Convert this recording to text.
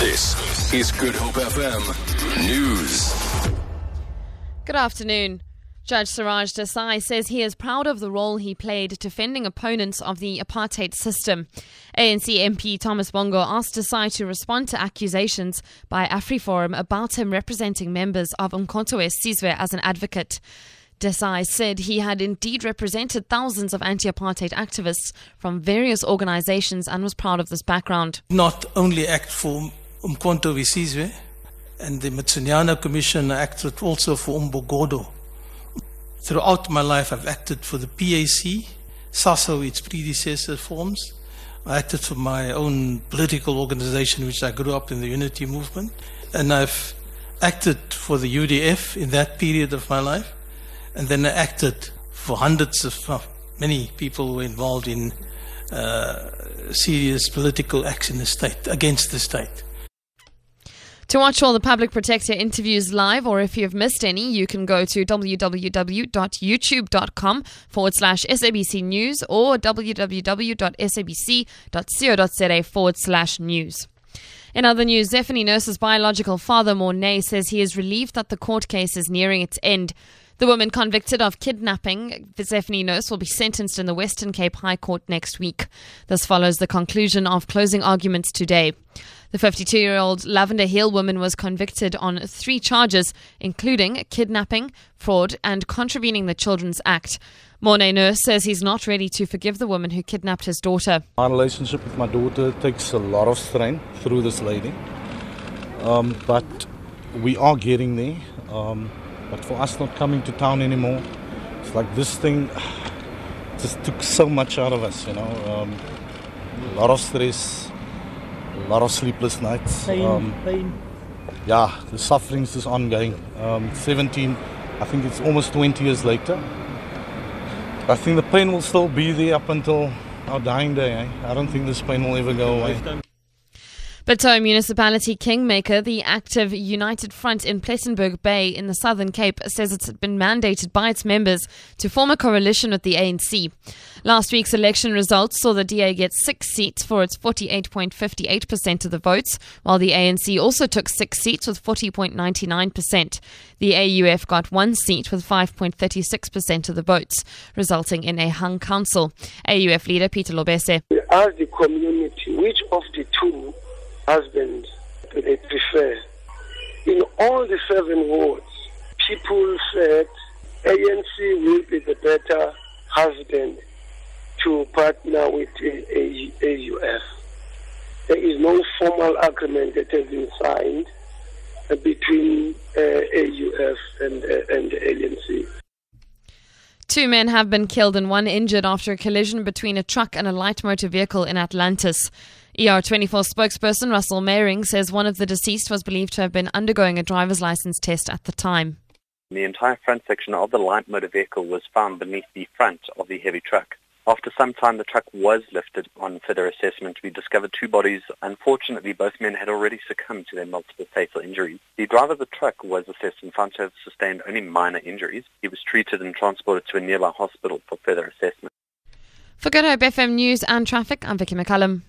This is Good Hope FM News. Good afternoon. Judge Siraj Desai says he is proud of the role he played defending opponents of the apartheid system. ANC MP Thomas Bongo asked Desai to respond to accusations by AfriForum about him representing members of Umkhonto Sizwe as an advocate. Desai said he had indeed represented thousands of anti apartheid activists from various organizations and was proud of this background. Not only act for Umkhonto Sizwe and the Mtsunyana Commission, I acted also for Umbogodo Throughout my life, I've acted for the PAC, SASO, its predecessor forms. I acted for my own political organization, which I grew up in the unity movement. And I've acted for the UDF in that period of my life. And then I acted for hundreds of uh, many people who were involved in uh, serious political action in the state, against the state. To watch all the Public Protector interviews live, or if you've missed any, you can go to www.youtube.com forward slash SABC News or www.sabc.co.za forward slash news. In other news, Zephany Nurse's biological father, Morné, says he is relieved that the court case is nearing its end. The woman convicted of kidnapping, the Zephany Nurse, will be sentenced in the Western Cape High Court next week. This follows the conclusion of closing arguments today. The 52 year old Lavender Hill woman was convicted on three charges, including kidnapping, fraud, and contravening the Children's Act. Morné Nurse says he's not ready to forgive the woman who kidnapped his daughter. My relationship with my daughter takes a lot of strain through this lady. Um, but we are getting there. Um, but for us not coming to town anymore, it's like this thing just took so much out of us, you know. Um, a lot of stress, a lot of sleepless nights. Pain, um, pain. Yeah, the suffering is ongoing. Um, 17, I think it's almost 20 years later. I think the pain will still be there up until our dying day. Eh? I don't think this pain will ever go away. Bitou Municipality Kingmaker, the active United Front in Plettenberg Bay in the Southern Cape, says it's been mandated by its members to form a coalition with the ANC. Last week's election results saw the DA get six seats for its 48.58% of the votes, while the ANC also took six seats with 40.99%. The AUF got one seat with 5.36% of the votes, resulting in a hung council. AUF leader Peter Lobese. As the community, which of the two husband do they prefer. In all the seven wards, people said ANC will be the better husband to partner with AUF. There is no formal agreement that has been signed between uh, AUF and, uh, and ANC. Two men have been killed and one injured after a collision between a truck and a light motor vehicle in Atlantis. ER24 spokesperson Russell Meiring says one of the deceased was believed to have been undergoing a driver's license test at the time. The entire front section of the light motor vehicle was found beneath the front of the heavy truck. After some time, the truck was lifted on further assessment. We discovered two bodies. Unfortunately, both men had already succumbed to their multiple fatal injuries. The driver of the truck was assessed and found to have sustained only minor injuries. He was treated and transported to a nearby hospital for further assessment. For Good Hope FM News and Traffic, I'm Vicky McCullum.